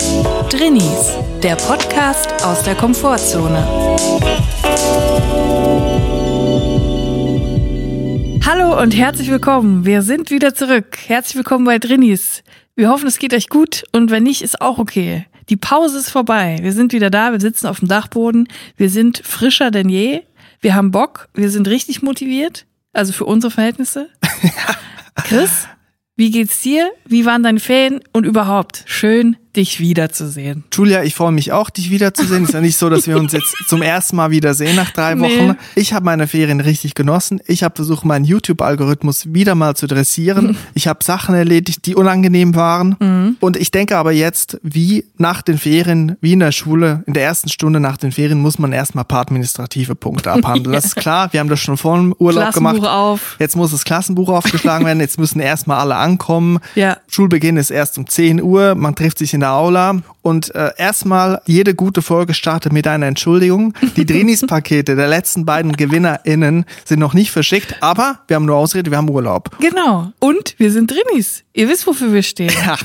Drinnies, der Podcast aus der Komfortzone. Hallo und herzlich willkommen. Wir sind wieder zurück. Herzlich willkommen bei Drinnies. Wir hoffen, es geht euch gut und wenn nicht, ist auch okay. Die Pause ist vorbei. Wir sind wieder da. Wir sitzen auf dem Dachboden. Wir sind frischer denn je. Wir haben Bock. Wir sind richtig motiviert. Also für unsere Verhältnisse. Chris, wie geht's dir? Wie waren deine Ferien? Und überhaupt, schön, dich wiederzusehen. Julia, ich freue mich auch, dich wiederzusehen. Ist ja nicht so, dass wir uns jetzt zum ersten Mal wiedersehen nach drei Nee. Wochen. Ich habe meine Ferien richtig genossen. Ich habe versucht, meinen YouTube-Algorithmus wieder mal zu dressieren. Ich habe Sachen erledigt, die unangenehm waren. Mhm. Und ich denke aber jetzt, wie nach den Ferien, wie in der Schule, in der ersten Stunde nach den Ferien muss man erstmal ein paar administrative Punkte abhandeln. Das ist klar. Wir haben das schon vor dem Urlaub gemacht. auf. Jetzt muss das Klassenbuch aufgeschlagen werden. Jetzt müssen erstmal alle ankommen. Ja. Schulbeginn ist erst um 10 Uhr. Man trifft sich in der Aula. Und äh, erstmal, jede gute Folge startet mit einer Entschuldigung. Die Drinis-Pakete der letzten beiden GewinnerInnen sind noch nicht verschickt. Aber wir haben nur Ausrede, wir haben Urlaub. Genau. Und wir sind Drinnies. Ihr wisst, wofür wir stehen. Ja.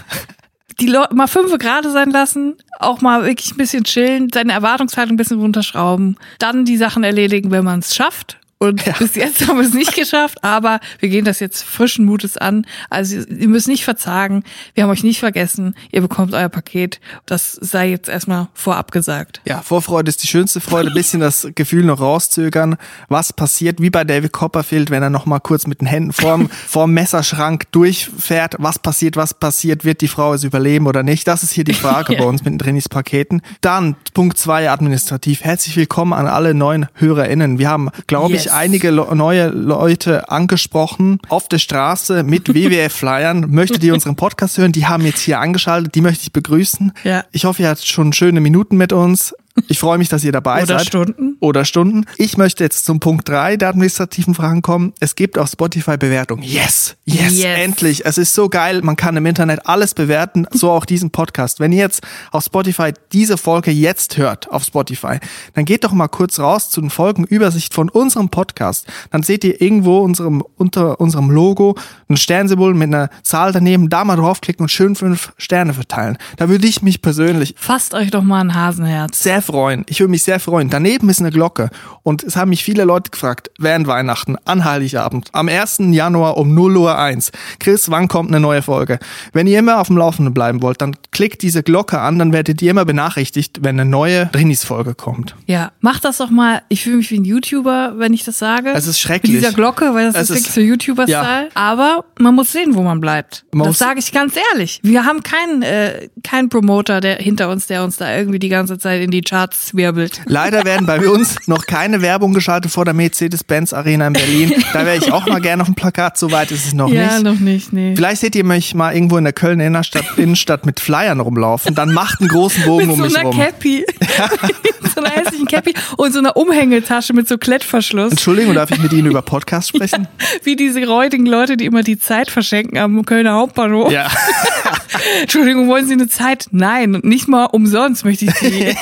Die Leute mal fünf gerade sein lassen, auch mal wirklich ein bisschen chillen, seine Erwartungshaltung ein bisschen runterschrauben, dann die Sachen erledigen, wenn man es schafft. Und bis jetzt haben wir es nicht geschafft, aber wir gehen das jetzt frischen Mutes an. Also ihr müsst nicht verzagen, wir haben euch nicht vergessen, ihr bekommt euer Paket. Das sei jetzt erstmal vorab gesagt. Ja, Vorfreude ist die schönste Freude. Bisschen das Gefühl noch rauszögern. Was passiert, wie bei David Copperfield, wenn er noch mal kurz mit den Händen vorm, vorm Messerschrank durchfährt. Was passiert, was passiert? Wird die Frau es überleben oder nicht? Das ist hier die Frage Ja. bei uns mit den Trainingspaketen. Dann Punkt zwei administrativ. Herzlich willkommen an alle neuen HörerInnen. Wir haben, glaube ich, Yes. einige Le neue Leute angesprochen auf der Straße mit WWF-Flyern. Möchtet ihr unseren Podcast hören? Die haben jetzt hier angeschaltet. Die möchte ich begrüßen. Ja. Ich hoffe, ihr hattet schon schöne Minuten mit uns. Ich freue mich, dass ihr dabei Oder seid. Stunden. Oder Stunden. Ich möchte jetzt zum Punkt drei der administrativen Fragen kommen. Es gibt auf Spotify Bewertung. Yes, yes, Yes. endlich. Es ist so geil. Man kann im Internet alles bewerten, so auch diesen Podcast. Wenn ihr jetzt auf Spotify diese Folge jetzt hört, auf Spotify, dann geht doch mal kurz raus zu den Folgenübersicht von unserem Podcast. Dann seht ihr irgendwo unserem, unter unserem Logo ein Sternsymbol mit einer Zahl daneben. Da mal draufklicken und schön fünf Sterne verteilen. Da würde ich mich persönlich Fasst euch doch mal ein Hasenherz. sehr freuen. Ich würde mich sehr freuen. Daneben ist eine Glocke. Und es haben mich viele Leute gefragt, während Weihnachten, an Heiligabend, am 1. Januar um 0 Uhr 1. Chris, wann kommt eine neue Folge? Wenn ihr immer auf dem Laufenden bleiben wollt, dann klickt diese Glocke an, dann werdet ihr immer benachrichtigt, wenn eine neue Drinis-Folge kommt. Ja, mach das doch mal. Ich fühle mich wie ein YouTuber, wenn ich das sage. Es ist schrecklich. Mit dieser Glocke, weil das Es ist wirklich so YouTuber-Style. Aber man muss sehen, wo man bleibt. Man das sage ich ganz ehrlich. Wir haben keinen äh, keinen Promoter der hinter uns, der uns da irgendwie die ganze Zeit in die Charts wirbelt. Leider werden bei uns noch keine Werbung geschaltet vor der Mercedes-Benz Arena in Berlin. Da wäre ich auch mal gerne auf dem Plakat. So weit ist es noch ja, nicht. noch nicht, nee. Vielleicht seht ihr mich mal irgendwo in der Köln Innenstadt, Innenstadt mit Flyern rumlaufen. Dann macht einen großen Bogen um so mich einer rum. Cappy. mit so einer hässlichen Cappy und so einer Umhängetasche mit so Klettverschluss. Entschuldigung, darf ich mit Ihnen über Podcast sprechen? Wie diese räudigen Leute, die immer die Zeit verschenken am Kölner Hauptbahnhof. Ja. Entschuldigung, wollen Sie eine Zeit? Nein, nicht mal umsonst möchte ich sie. ja.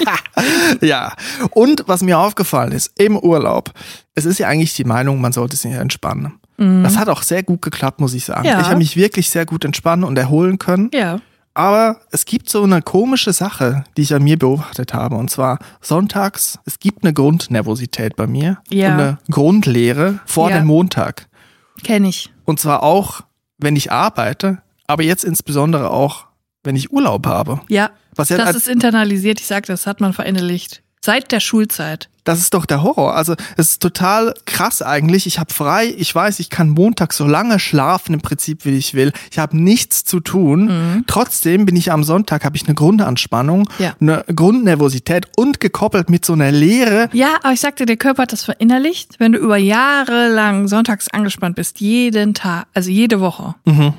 Und was mir aufgefallen ist, im Urlaub, es ist ja eigentlich die Meinung, man sollte sich entspannen. Das hat auch sehr gut geklappt, muss ich sagen. Mhm. Ja. Ich habe mich wirklich sehr gut entspannen und erholen können. ja. Aber es gibt so eine komische Sache, die ich an mir beobachtet habe. Und zwar sonntags, es gibt eine Grundnervosität bei mir. Ja. Und eine Grundlehre vor Ja. dem Montag. Kenne ich. Und zwar auch, wenn ich arbeite, aber jetzt insbesondere auch, wenn ich Urlaub habe. Ja. Was ja das ist internalisiert, ich sag, das hat man verinnerlicht. Seit der Schulzeit. Das ist doch der Horror. Also es ist total krass eigentlich. Ich habe frei, ich weiß, ich kann Montag so lange schlafen im Prinzip, wie ich will. Ich habe nichts zu tun. Mhm. Trotzdem bin ich am Sonntag, habe ich eine Grundanspannung, Ja. eine Grundnervosität und gekoppelt mit so einer Leere. Ja, aber ich sagte, der Körper hat das verinnerlicht. Wenn du über Jahre lang sonntags angespannt bist, jeden Tag, also jede Woche,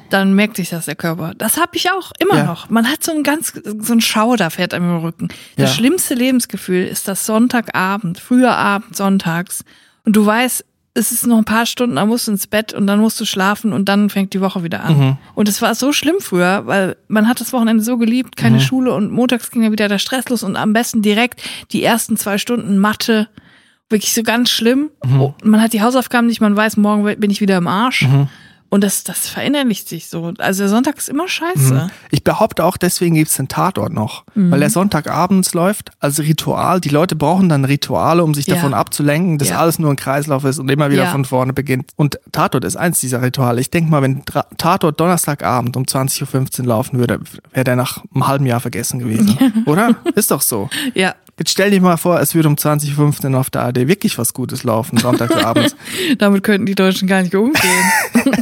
dann merkt sich das der Körper. Das habe ich auch immer Mhm. Ja. noch. Man hat so ein ganz, so ein Schauder fährt einem im Rücken. Das Ja. schlimmste Lebensgefühl ist das Sonntagabend, früher Abend, sonntags. Und du weißt, es ist noch ein paar Stunden, dann musst du ins Bett und dann musst du schlafen und dann fängt die Woche wieder an. Mhm. Und es war so schlimm früher, weil man hat das Wochenende so geliebt, Mhm. keine Schule und montags ging ja wieder der Stress los und am besten direkt die ersten zwei Stunden Mathe. Wirklich so ganz schlimm. Mhm. Oh, Man hat die Hausaufgaben nicht, man weiß, morgen bin ich wieder im Arsch. Und das, das verinnerlicht sich so. Also der Sonntag ist immer scheiße. Ich behaupte auch, deswegen gibt's den Tatort noch. Mhm. Weil der Sonntagabends läuft als Ritual. Die Leute brauchen dann Rituale, um sich Ja. davon abzulenken, dass Ja. alles nur ein Kreislauf ist und immer wieder Ja. von vorne beginnt. Und Tatort ist eins dieser Rituale. Ich denke mal, wenn Tatort Donnerstagabend um 20.15 Uhr laufen würde, wäre der nach einem halben Jahr vergessen gewesen. Oder? Ist doch so. Ja. Jetzt stell dir mal vor, es würde um 20.15 Uhr auf der AD wirklich was Gutes laufen, Sonntagabends. Damit könnten die Deutschen gar nicht umgehen.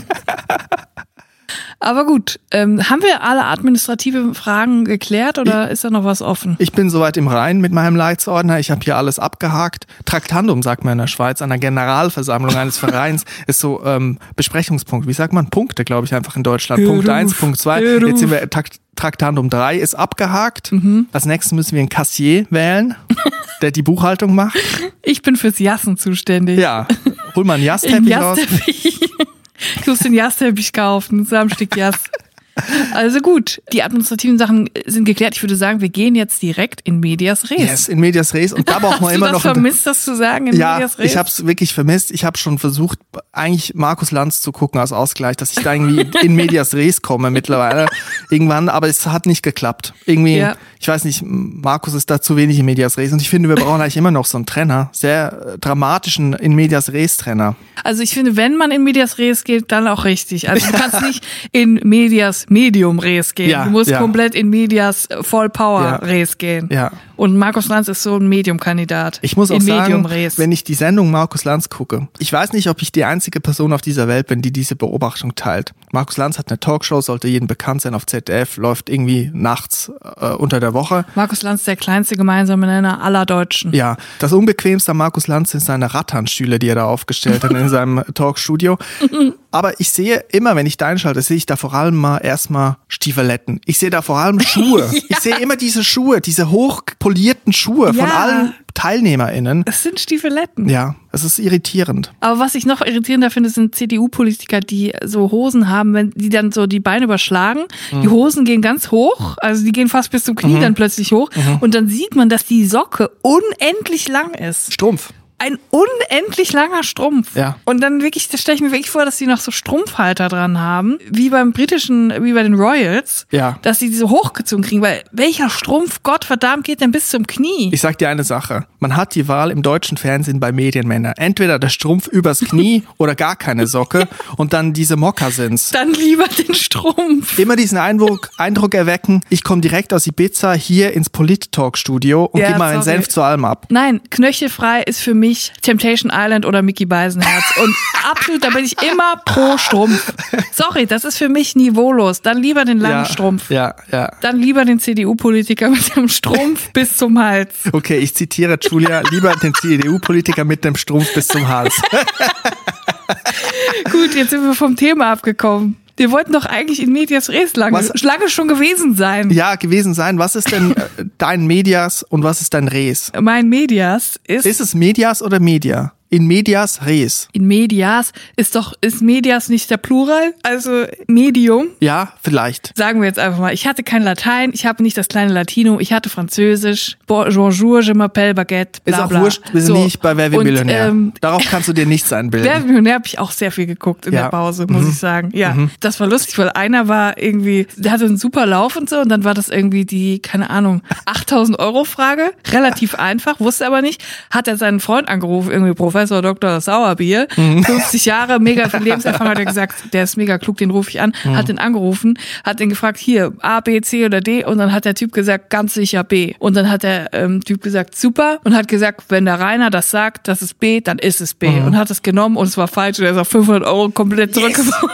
Aber gut, ähm, haben wir alle administrative Fragen geklärt oder ist da noch was offen? Ich bin soweit im Reinen mit meinem Leitsordner. Ich habe hier alles abgehakt. Traktandum, sagt man in der Schweiz, an der Generalversammlung eines Vereins ist so ähm, Besprechungspunkt. Wie sagt man? Punkte, glaube ich, einfach in Deutschland. Beruf, Punkt eins, Punkt zwei. Jetzt sind wir Trakt Traktandum drei ist abgehakt. Als nächstes müssen wir einen Kassier wählen, der die Buchhaltung macht. Ich bin fürs Jassen zuständig. Ja, hol mal einen Jassteppich raus. Jassteppich. Ich muss den Jassteppich kaufen, Samstück Jass. Also gut, die administrativen Sachen sind geklärt. Ich würde sagen, wir gehen jetzt direkt in Medias Res. Yes, in Medias Res. Und da Hast man du immer noch ein vermisst, das zu sagen in Ja, Medias Res? ich habe es wirklich vermisst. Ich habe schon versucht, eigentlich Markus Lanz zu gucken als Ausgleich, dass ich da irgendwie in Medias Res komme mittlerweile irgendwann, aber es hat nicht geklappt. Irgendwie, Ja. ich weiß nicht, Markus ist da zu wenig in Medias Res und ich finde, wir brauchen eigentlich immer noch so einen Trenner, sehr äh, dramatischen in Medias Res Trenner. Also ich finde, wenn man in Medias Res geht, dann auch richtig. Also du kannst nicht in Medias Medium Res gehen. Ja, du musst ja. komplett in Medias Voll Power Ja. Res gehen. Ja. Und Markus Lanz ist so ein Medium-Kandidat. Ich muss auch in sagen, wenn ich die Sendung Markus Lanz gucke, ich weiß nicht, ob ich die einzige Person auf dieser Welt bin, die diese Beobachtung teilt. Markus Lanz hat eine Talkshow, sollte jedem bekannt sein auf ZDF, läuft irgendwie nachts äh, unter der Woche. Markus Lanz der kleinste gemeinsame Nenner aller Deutschen. Ja, das Unbequemste an Markus Lanz sind seine Ratternstühle, die er da aufgestellt hat in seinem Talkstudio. Aber ich sehe immer, wenn ich da einschalte, sehe ich da vor allem mal erstmal Stiefeletten. Ich sehe da vor allem Schuhe. Ich sehe immer diese Schuhe, diese hochpolierten Schuhe von Ja. allen TeilnehmerInnen. Das sind Stiefeletten. Ja, es ist irritierend. Aber was ich noch irritierender finde, sind CDU-Politiker, die so Hosen haben, wenn die dann so die Beine überschlagen. Mhm. Die Hosen gehen ganz hoch, also die gehen fast bis zum Knie dann plötzlich hoch. Mhm. Und dann sieht man, dass die Socke unendlich lang ist. Strumpf. Ein unendlich langer Strumpf. Ja. Und dann wirklich, da stelle ich mir wirklich vor, dass die noch so Strumpfhalter dran haben, wie beim britischen, wie bei den Royals. Ja. Dass die diese hochgezogen kriegen, weil welcher Strumpf, Gott verdammt, geht denn bis zum Knie? Ich sag dir eine Sache. Man hat die Wahl im deutschen Fernsehen bei Medienmänner. Entweder der Strumpf übers Knie oder gar keine Socke und dann diese Mokassins. dann lieber den Strumpf. Immer diesen Eindruck, Eindruck erwecken, ich komme direkt aus Ibiza hier ins Polit-Talk-Studio und Ja, gebe mal meinen sorry. Senf zu allem ab. Nein, knöchelfrei ist für mich Temptation Island oder Mickey Beisenherz. Und absolut, da bin ich immer pro Strumpf. Sorry, das ist für mich niveaulos. Dann lieber den langen ja, Strumpf. Ja, ja. Dann lieber den CDU-Politiker mit dem Strumpf bis zum Hals. Okay, ich zitiere Julia, lieber den CDU-Politiker mit dem Strumpf bis zum Hals. Gut, jetzt sind wir vom Thema abgekommen. Wir wollten doch eigentlich in Medias Res lange, Was- lange schon gewesen sein. Ja, gewesen sein. Was ist denn äh, dein Medias und was ist dein Res? Mein Medias ist, Ist es Medias oder Media? In Medias Res. in Medias ist doch, ist Medias nicht der Plural? Also Medium? Ja, vielleicht. Sagen wir jetzt einfach mal, ich hatte kein Latein, ich habe nicht das kleine Latino, ich hatte Französisch, Bonjour, je m'appelle Baguette, bla Ist auch bla. wurscht, wir sind So. nicht bei Wer wird Millionär. Ähm, Darauf kannst du dir nichts einbilden. Wer wird Millionär habe ich auch sehr viel geguckt in Ja. Mhm. der Pause, muss ich sagen. Ja, das war lustig, weil einer war irgendwie, der hatte einen super Lauf und so und dann war das irgendwie die, keine Ahnung, 8000 Euro Frage, relativ einfach, wusste aber nicht, hat er seinen Freund angerufen, irgendwie Professor Dr. Sauerbier, Mhm. 50 Jahre, mega viel Lebenserfahrung, hat er gesagt, der ist mega klug, den rufe ich an, Mhm. hat den angerufen, hat ihn gefragt, hier, A, B, C oder D und dann hat der Typ gesagt, ganz sicher B. Und dann hat der ähm, Typ gesagt, super und hat gesagt, wenn der Rainer das sagt, das ist B, dann ist es B. Mhm. Und hat es genommen und es war falsch und er ist auf 500 Euro komplett zurückgeworfen.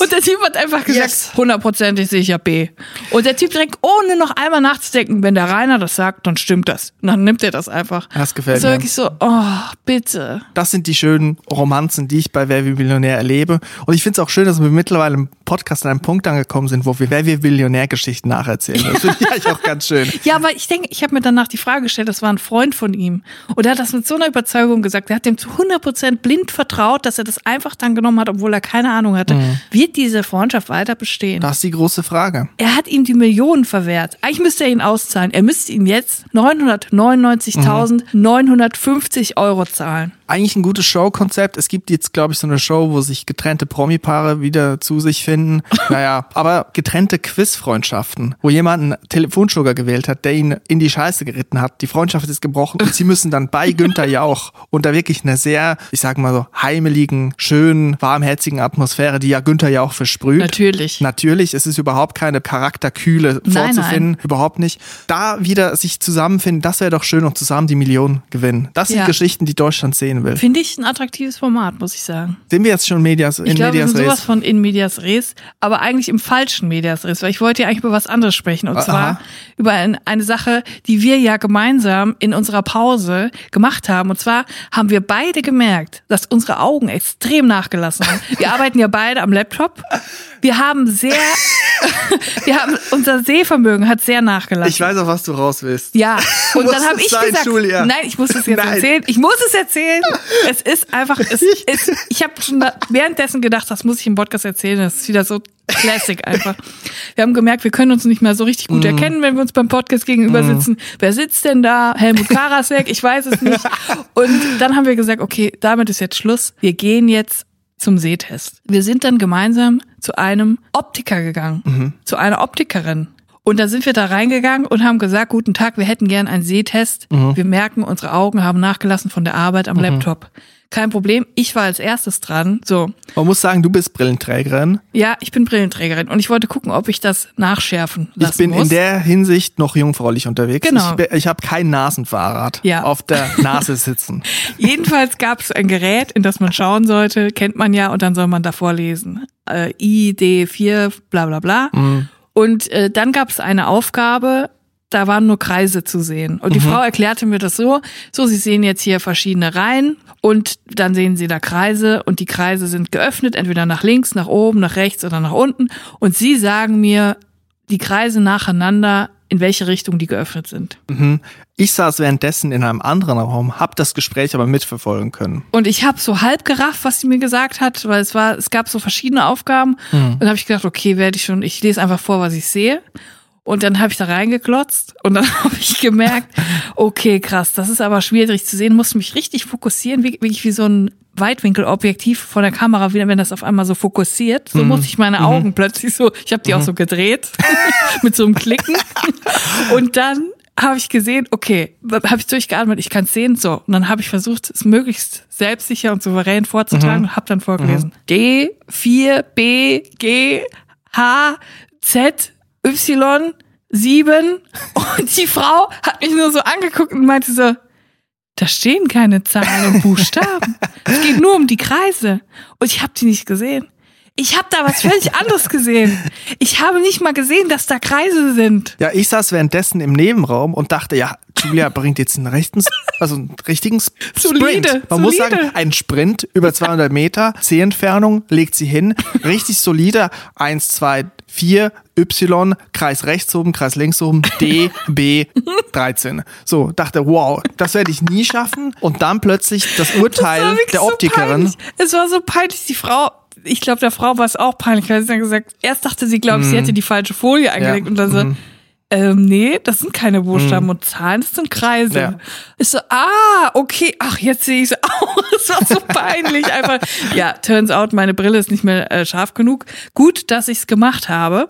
Und der Typ hat einfach gesagt, Yes. hundertprozentig sicher B. Und der Typ direkt, ohne noch einmal nachzudenken, wenn der Rainer das sagt, dann stimmt das. Und dann nimmt er das einfach. Das gefällt das ist mir. wirklich so, oh, bitte. Das sind die schönen Romanzen, die ich bei Wer wird Millionär erlebe. Und ich finde es auch schön, dass wir mittlerweile einen Podcast an einem Punkt angekommen sind, wo wir Wer wir Millionärgeschichten nacherzählen. Das finde ich eigentlich auch ganz schön. Ja, aber ich denke, ich habe mir danach die Frage gestellt, das war ein Freund von ihm. Und er hat das mit so einer Überzeugung gesagt. Er hat dem zu 100% blind vertraut, dass er das einfach dann genommen hat, obwohl er keine Ahnung hatte. Wird diese Freundschaft weiter bestehen? Das ist die große Frage. Er hat ihm die Millionen verwehrt. Eigentlich müsste er ihn auszahlen. Er müsste ihm jetzt 999.950 Euro zahlen. Eigentlich ein gutes Showkonzept. Es gibt jetzt, glaube ich, so eine Show, wo sich getrennte Promi-Paare wieder zu sich finden. Naja, aber getrennte Quiz-Freundschaften, wo jemand einen Telefonschlucker gewählt hat, der ihn in die Scheiße geritten hat. Die Freundschaft ist gebrochen und sie müssen dann bei Günther Jauch unter wirklich einer sehr, ich sag mal so, heimeligen, schönen, warmherzigen Atmosphäre, die ja Günther Jauch versprüht. Natürlich. Natürlich, es ist überhaupt keine Charakterkühle Nein, vorzufinden, überhaupt nicht. Da wieder sich zusammenfinden, das wäre doch schön und zusammen die Millionen gewinnen. Das sind Ja. Geschichten, die Deutschland sehen will. Finde ich ein attraktives Format, muss ich sagen. Sind wir jetzt schon Medias, in Ich glaube, wir Medias sind sowas Res? von in Medias Res, aber eigentlich im falschen Medias Res, weil ich wollte ja eigentlich über was anderes sprechen. Und Aha. zwar über ein, eine Sache, die wir ja gemeinsam in unserer Pause gemacht haben. Und zwar haben wir beide gemerkt, dass unsere Augen extrem nachgelassen haben. Wir arbeiten ja beide am Laptop. Wir haben sehr, wir haben, unser Sehvermögen hat sehr nachgelassen. Ich weiß auch, was du raus willst. Ja, und dann habe ich gesagt, Julia? nein, ich muss es jetzt Nein. erzählen. Ich muss es erzählen. Es ist einfach, es ist, ich habe schon da- währenddessen gedacht, das muss ich im Podcast erzählen. Das ist wieder so Classic einfach. Wir haben gemerkt, wir können uns nicht mehr so richtig gut erkennen, wenn wir uns beim Podcast gegenüber sitzen. Wer sitzt denn da? Helmut Karasek? Ich weiß es nicht. Und dann haben wir gesagt, okay, damit ist jetzt Schluss. Wir gehen jetzt zum Sehtest. Wir sind dann gemeinsam zu einem Optiker gegangen, Mhm. zu einer Optikerin. Und da sind wir da reingegangen und haben gesagt, guten Tag, wir hätten gern einen Sehtest. Mhm. Wir merken, unsere Augen haben nachgelassen von der Arbeit am Laptop. Kein Problem, ich war als erstes dran. So, Man muss sagen, du bist Brillenträgerin. ja, ich bin Brillenträgerin und ich wollte gucken, ob ich das nachschärfen lassen Ich bin muss. in der Hinsicht noch jungfräulich unterwegs. Genau. Ich, ich habe kein Nasenfahrrad Ja. auf der Nase sitzen. Jedenfalls gab es ein Gerät, in das man schauen sollte, kennt man ja, und dann soll man davor lesen. Äh, ID4, bla bla bla. Und äh, dann gab es eine Aufgabe, da waren nur Kreise zu sehen. Und die Frau erklärte mir das so, so, Sie sehen jetzt hier verschiedene Reihen und dann sehen Sie da Kreise und die Kreise sind geöffnet, entweder nach links, nach oben, nach rechts oder nach unten. Und Sie sagen mir die Kreise nacheinander, in welche Richtung die geöffnet sind. Ich saß währenddessen in einem anderen Raum, hab das Gespräch aber mitverfolgen können. Und ich habe so halb gerafft, was sie mir gesagt hat, weil es war, es gab so verschiedene Aufgaben. Und dann habe ich gedacht, okay, werde ich schon, ich lese einfach vor, was ich sehe. Und dann habe ich da reingeklotzt und dann habe ich gemerkt, okay, krass, das ist aber schwierig zu sehen, musste mich richtig fokussieren, wie, wirklich wie so ein Weitwinkelobjektiv von der Kamera, wenn das auf einmal so fokussiert. So musste ich meine Augen plötzlich so, ich habe die auch so gedreht mit so einem Klicken. Und dann habe ich gesehen, okay, habe ich durchgeatmet, ich kann sehen, so. Und dann habe ich versucht, es möglichst selbstsicher und souverän vorzutragen und habe dann vorgelesen. D, 4, B, G, H, Z, Y, 7. Und die Frau hat mich nur so angeguckt und meinte so, da stehen keine Zahlen und Buchstaben. es geht nur um die Kreise. Und ich habe die nicht gesehen. Ich habe da was völlig anderes gesehen. Ich habe nicht mal gesehen, dass da Kreise sind. Ja, ich saß währenddessen im Nebenraum und dachte, ja, Julia bringt jetzt einen rechten, also einen richtigen S- Solide, Sprint. Man muss solide. sagen, ein Sprint über 200 Meter, C-Entfernung, legt sie hin, richtig solide, 1, 2, 4, Y, Kreis rechts oben, Kreis links oben, D, B, 13. So, dachte, wow, das werde ich nie schaffen. Und dann plötzlich das Das Urteil wirklich der so Optikerin. peinlich. es war so peinlich. Die Frau, ich glaube, der Frau war es auch peinlich, weil sie dann gesagt, erst dachte sie, glaube ich, sie hätte die falsche Folie eingelegt und dann so, ähm, nee, das sind keine Buchstaben und Zahlen, das sind Kreise. Ja. Ich so, ah, okay, ach, jetzt sehe ich so, oh, das war so peinlich. Einfach, ja, turns out, meine Brille ist nicht mehr äh, scharf genug. Gut, dass ich es gemacht habe.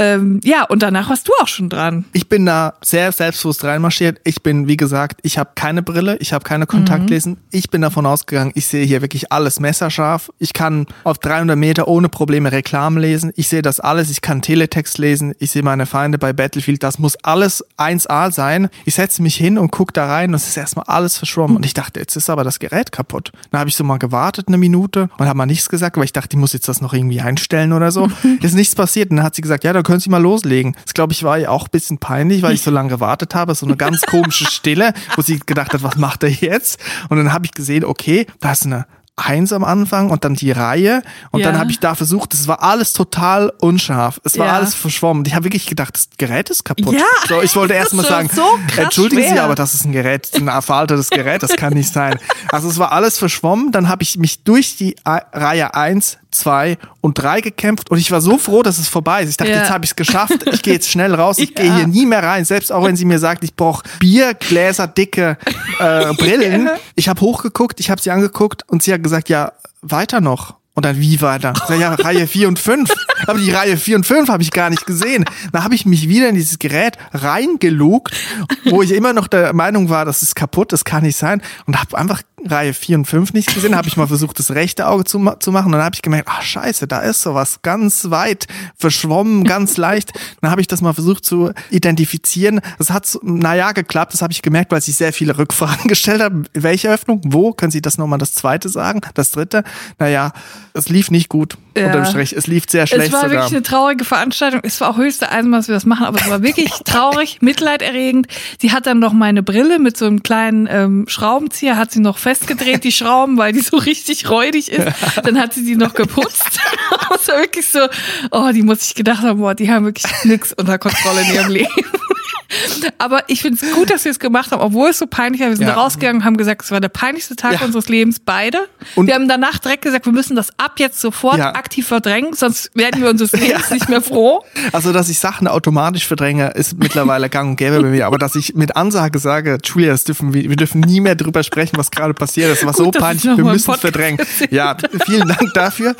Ähm, ja, und danach warst du auch schon dran. Ich bin da sehr selbstbewusst reinmarschiert. Ich bin, wie gesagt, ich habe keine Brille, ich habe keine Kontaktlesen. Ich bin davon ausgegangen, ich sehe hier wirklich alles messerscharf. Ich kann auf 300 Meter ohne Probleme Reklamen lesen. Ich sehe das alles. Ich kann Teletext lesen. Ich sehe meine Feinde bei Battlefield. Das muss alles 1A sein. Ich setze mich hin und gucke da rein und es ist erstmal alles verschwommen. Und ich dachte, jetzt ist aber das Gerät kaputt. Dann habe ich so mal gewartet eine Minute und habe mal nichts gesagt, aber ich dachte, ich muss jetzt das noch irgendwie einstellen oder so. ist nichts passiert. Und dann hat sie gesagt, ja, dann können Sie mal loslegen. Das glaube ich war ihr auch ein bisschen peinlich, weil ich so lange gewartet habe. So eine ganz komische Stille, wo sie gedacht hat, was macht er jetzt? Und dann habe ich gesehen, okay, da ist eine eins am Anfang und dann die Reihe und Ja. dann habe ich da versucht, es war alles total unscharf. Es war Ja. alles verschwommen. Ich habe wirklich gedacht, das Gerät ist kaputt. Ja, so, ich wollte erst mal sagen, so entschuldigen Sie, schwer. aber das ist ein Gerät, ein veraltetes Gerät, das kann nicht sein. Also es war alles verschwommen, dann habe ich mich durch die Reihe eins, zwei und drei gekämpft und ich war so froh, dass es vorbei ist. Ich dachte, Ja. jetzt habe ich es geschafft, ich gehe jetzt schnell raus, ich Ja. gehe hier nie mehr rein, selbst auch wenn sie mir sagt, ich brauche Biergläser, dicke äh, Brillen. Ja. Ich habe hochgeguckt, ich habe sie angeguckt und sie hat gesagt, ja, weiter noch. Und dann wie weiter? Ja, Reihe 4 und 5. Aber die Reihe 4 und 5 habe ich gar nicht gesehen. Da habe ich mich wieder in dieses Gerät reingelugt, wo ich immer noch der Meinung war, das ist kaputt, das kann nicht sein. Und habe einfach Reihe 4 und 5 nicht gesehen. habe ich mal versucht, das rechte Auge zu, zu machen. Und dann habe ich gemerkt, ach scheiße, da ist sowas ganz weit verschwommen, ganz leicht. Dann habe ich das mal versucht zu identifizieren. Das hat, naja, geklappt. Das habe ich gemerkt, weil ich sehr viele Rückfragen gestellt habe. Welche Öffnung? Wo? Können Sie das nochmal das zweite sagen? Das dritte? Naja, es lief nicht gut. Ja. Unterm Strich. Es lief sehr schlecht Es war wirklich eine traurige Veranstaltung. Es war auch höchste Eisenbahn, dass wir das machen, aber es war wirklich traurig, mitleiderregend. Sie hat dann noch meine Brille mit so einem kleinen ähm, Schraubenzieher, hat sie noch festgedreht, die Schrauben, weil die so richtig räudig ist. Dann hat sie die noch geputzt. Es war wirklich so, oh, die muss ich gedacht haben, boah, die haben wirklich nix unter Kontrolle in ihrem Leben. Aber ich finde es gut, dass wir es gemacht haben, obwohl es so peinlich war. Wir sind Ja. da rausgegangen und haben gesagt, es war der peinlichste Tag Ja. unseres Lebens, beide. Und- wir haben danach direkt gesagt, wir müssen das ab jetzt sofort Ja. aktiv verdrängen, sonst werden wir unseres Lebens nicht mehr froh. Also, dass ich Sachen automatisch verdränge, ist mittlerweile gang und gäbe bei mir. Aber dass ich mit Ansage sage, Julia, dürfen wir, wir dürfen nie mehr drüber sprechen, was gerade passiert ist. Das war so Gut, dass peinlich, wir müssen es verdrängen. Ja, vielen Dank dafür.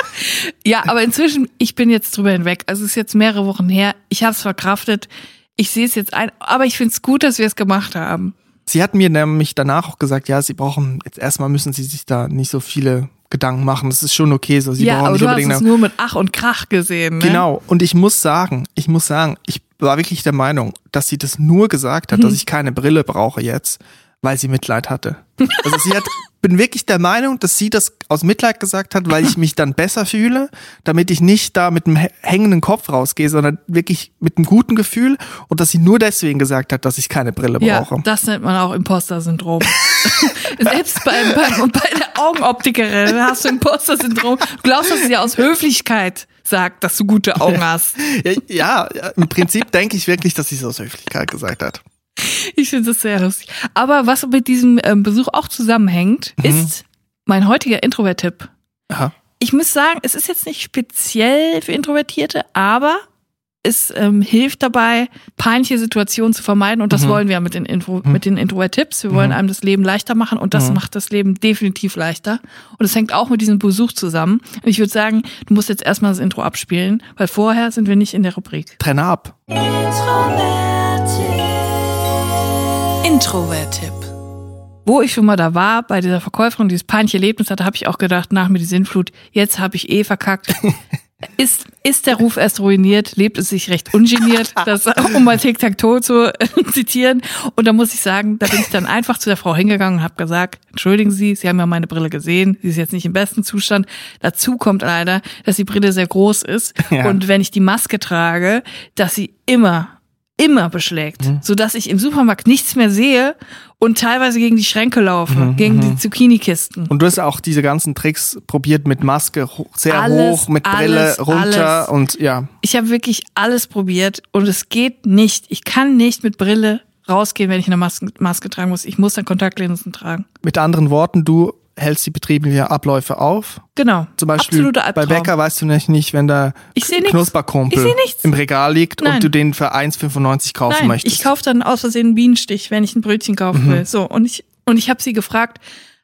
Ja, aber inzwischen, ich bin jetzt drüber hinweg. Also es ist jetzt mehrere Wochen her. Ich habe es verkraftet. Ich sehe es jetzt ein. Aber ich finde es gut, dass wir es gemacht haben. Sie hat mir nämlich danach auch gesagt, ja, sie brauchen, jetzt erstmal müssen sie sich da nicht so viele Gedanken machen. Das ist schon okay so. Sie ja, brauchen aber nicht du hast unbedingt es eine- nur mit Ach und Krach gesehen. Ne? Genau. Und ich muss sagen, ich muss sagen, ich war wirklich der Meinung, dass sie das nur gesagt hat, dass ich keine Brille brauche jetzt, weil sie Mitleid hatte. Also sie hat, bin wirklich der Meinung, dass sie das aus Mitleid gesagt hat, weil ich mich dann besser fühle, damit ich nicht da mit einem hä- hängenden Kopf rausgehe, sondern wirklich mit einem guten Gefühl und dass sie nur deswegen gesagt hat, dass ich keine Brille Ja, brauche. das nennt man auch Imposter-Syndrom. Selbst beim, beim, bei der Augenoptikerin hast du Imposter-Syndrom. Du glaubst, dass sie aus Höflichkeit sagt, dass du gute Augen hast. Ja, ja, im Prinzip denke ich wirklich, dass sie es aus Höflichkeit gesagt hat. Ich finde das sehr lustig. Aber was mit diesem ähm, Besuch auch zusammenhängt, ist mein heutiger Introvert-Tipp. Ich muss sagen, es ist jetzt nicht speziell für Introvertierte, aber es ähm, hilft dabei, peinliche Situationen zu vermeiden. Und das wollen wir ja mit den, Info mit den Introvert-Tipps. Wir wollen einem das Leben leichter machen und das macht das Leben definitiv leichter. Und es hängt auch mit diesem Besuch zusammen. Und ich würde sagen, du musst jetzt erstmal das Intro abspielen, weil vorher sind wir nicht in der Rubrik. Trenne ab. Introvert-Tipp. Wo ich schon mal da war, bei dieser Verkäuferin, dieses peinliche Erlebnis hatte, habe ich auch gedacht, nach mir die Sinnflut, jetzt habe ich eh verkackt. Ist, ist der Ruf erst ruiniert, lebt es sich recht ungeniert, das, um mal Tic-Tac-Toe zu äh, zitieren. Und da muss ich sagen, da bin ich dann einfach zu der Frau hingegangen und habe gesagt, entschuldigen Sie, Sie haben ja meine Brille gesehen, sie ist jetzt nicht im besten Zustand. Dazu kommt leider, dass die Brille sehr groß ist Ja. und wenn ich die Maske trage, dass sie immer immer beschlägt, Mhm. so dass ich im Supermarkt nichts mehr sehe und teilweise gegen die Schränke laufe, Mhm, gegen die Zucchini-Kisten. Und du hast auch diese ganzen Tricks probiert mit Maske sehr Alles, hoch, mit Brille alles, runter alles. und ja. Ich habe wirklich alles probiert und es geht nicht. Ich kann nicht mit Brille rausgehen, wenn ich eine Maske, Maske tragen muss. Ich muss dann Kontaktlinsen tragen. Mit anderen Worten, du hältst die betriebliche Abläufe auf. Genau. Zum Beispiel bei. Bäcker weißt du nicht, nicht wenn da. Knusperkumpel im Regal liegt Nein. und du den für 1,95 kaufen Nein, möchtest. ich kaufe dann aus Versehen einen Bienenstich, wenn ich ein Brötchen kaufen Mhm. will. So und ich und ich habe sie gefragt,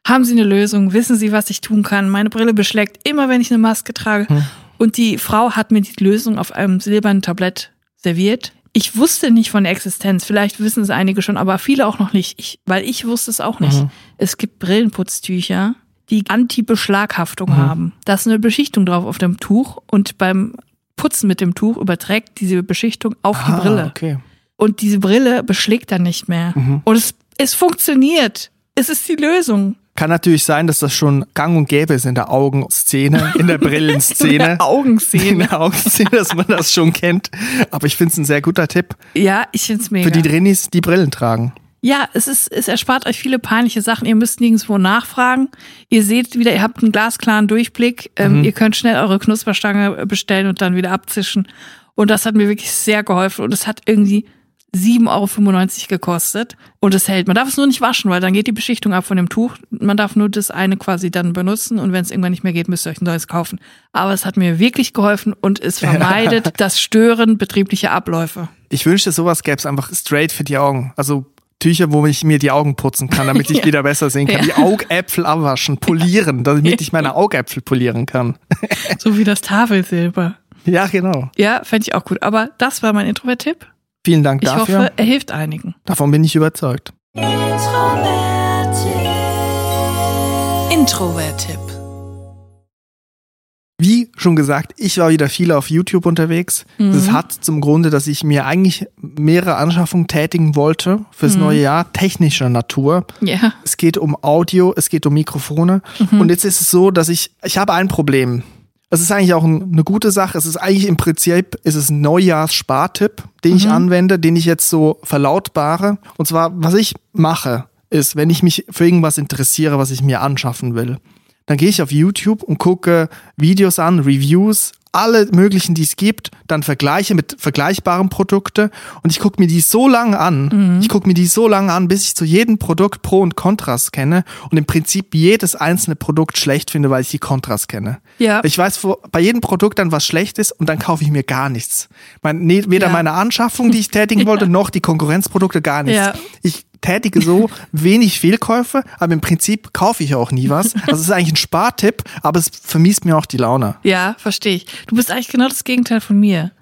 haben Sie eine Lösung? Wissen Sie, was ich tun kann? Meine Brille beschlägt immer, wenn ich eine Maske trage. Mhm. Und die Frau hat mir die Lösung auf einem silbernen Tablett serviert. Ich wusste nicht von der Existenz. Vielleicht wissen es einige schon, aber viele auch noch nicht. Ich, weil ich wusste es auch nicht. Mhm. Es gibt Brillenputztücher, die Anti-Beschlaghaftung Mhm. haben. Da ist eine Beschichtung drauf auf dem Tuch und beim Putzen mit dem Tuch überträgt diese Beschichtung auf die ah, Brille okay. und diese Brille beschlägt dann nicht mehr. Mhm. Und es, es funktioniert. Es ist die Lösung. Kann natürlich sein, dass das schon gang und gäbe ist in der Augenszene, in der Brillenszene. In der Augenszene. in der Augenszene, dass man das schon kennt. Aber ich finde es ein sehr guter Tipp Ja, ich find's mega. für die Drinis, die Brillen tragen. Ja, es ist, es erspart euch viele peinliche Sachen. Ihr müsst nirgendwo nachfragen. Ihr seht wieder, ihr habt einen glasklaren Durchblick. Ähm, Ihr könnt schnell eure Knusperstange bestellen und dann wieder abzischen. Und das hat mir wirklich sehr geholfen. Und es hat irgendwie 7,95 Euro gekostet. Und es hält. Man darf es nur nicht waschen, weil dann geht die Beschichtung ab von dem Tuch. Man darf nur das eine quasi dann benutzen. Und wenn es irgendwann nicht mehr geht, müsst ihr euch ein neues kaufen. Aber es hat mir wirklich geholfen und es vermeidet das Stören betrieblicher Abläufe. Ich wünschte, sowas gäbe es einfach straight für die Augen. Also Tücher, wo ich mir die Augen putzen kann, damit ich Ja. wieder besser sehen kann. Ja. Die Augäpfel abwaschen, polieren, damit ich meine Augäpfel polieren kann. So wie das Tafelsilber. Ja, genau. Ja, fände ich auch gut. Aber das war mein Introvert-Tipp. Vielen Dank Ich dafür. hoffe, er hilft einigen. Davon bin ich überzeugt. Introvert-Tipp. Wie schon gesagt, ich war wieder viel auf YouTube unterwegs. Das hat zum Grunde, dass ich mir eigentlich mehrere Anschaffungen tätigen wollte fürs neue Jahr, technischer Natur. Ja. Es geht um Audio, es geht um Mikrofone. Und jetzt ist es so, dass ich, ich habe ein Problem. Es ist eigentlich auch ein, eine gute Sache. Es ist eigentlich im Prinzip, ist es ein Neujahrsspartipp, den ich anwende, den ich jetzt so verlautbare. Und zwar, was ich mache, ist, wenn ich mich für irgendwas interessiere, was ich mir anschaffen will, dann gehe ich auf YouTube und gucke Videos an, Reviews, alle möglichen, die es gibt, dann vergleiche mit vergleichbaren Produkten und ich gucke mir die so lange an, ich gucke mir die so lange an, bis ich zu jedem Produkt Pro und Kontras kenne und im Prinzip jedes einzelne Produkt schlecht finde, weil ich die Kontras kenne. Ja. Ich weiß wo, bei jedem Produkt dann, was schlecht ist und dann kaufe ich mir gar nichts. Mein, nee, weder Ja. meine Anschaffung, die ich tätigen wollte, noch die Konkurrenzprodukte, gar nichts. Ja. Ich tätige so wenig Fehlkäufe, aber im Prinzip kaufe ich auch nie was. Also es ist eigentlich ein Spartipp, aber es vermiest mir auch die Laune. Ja, verstehe ich. Du bist eigentlich genau das Gegenteil von mir.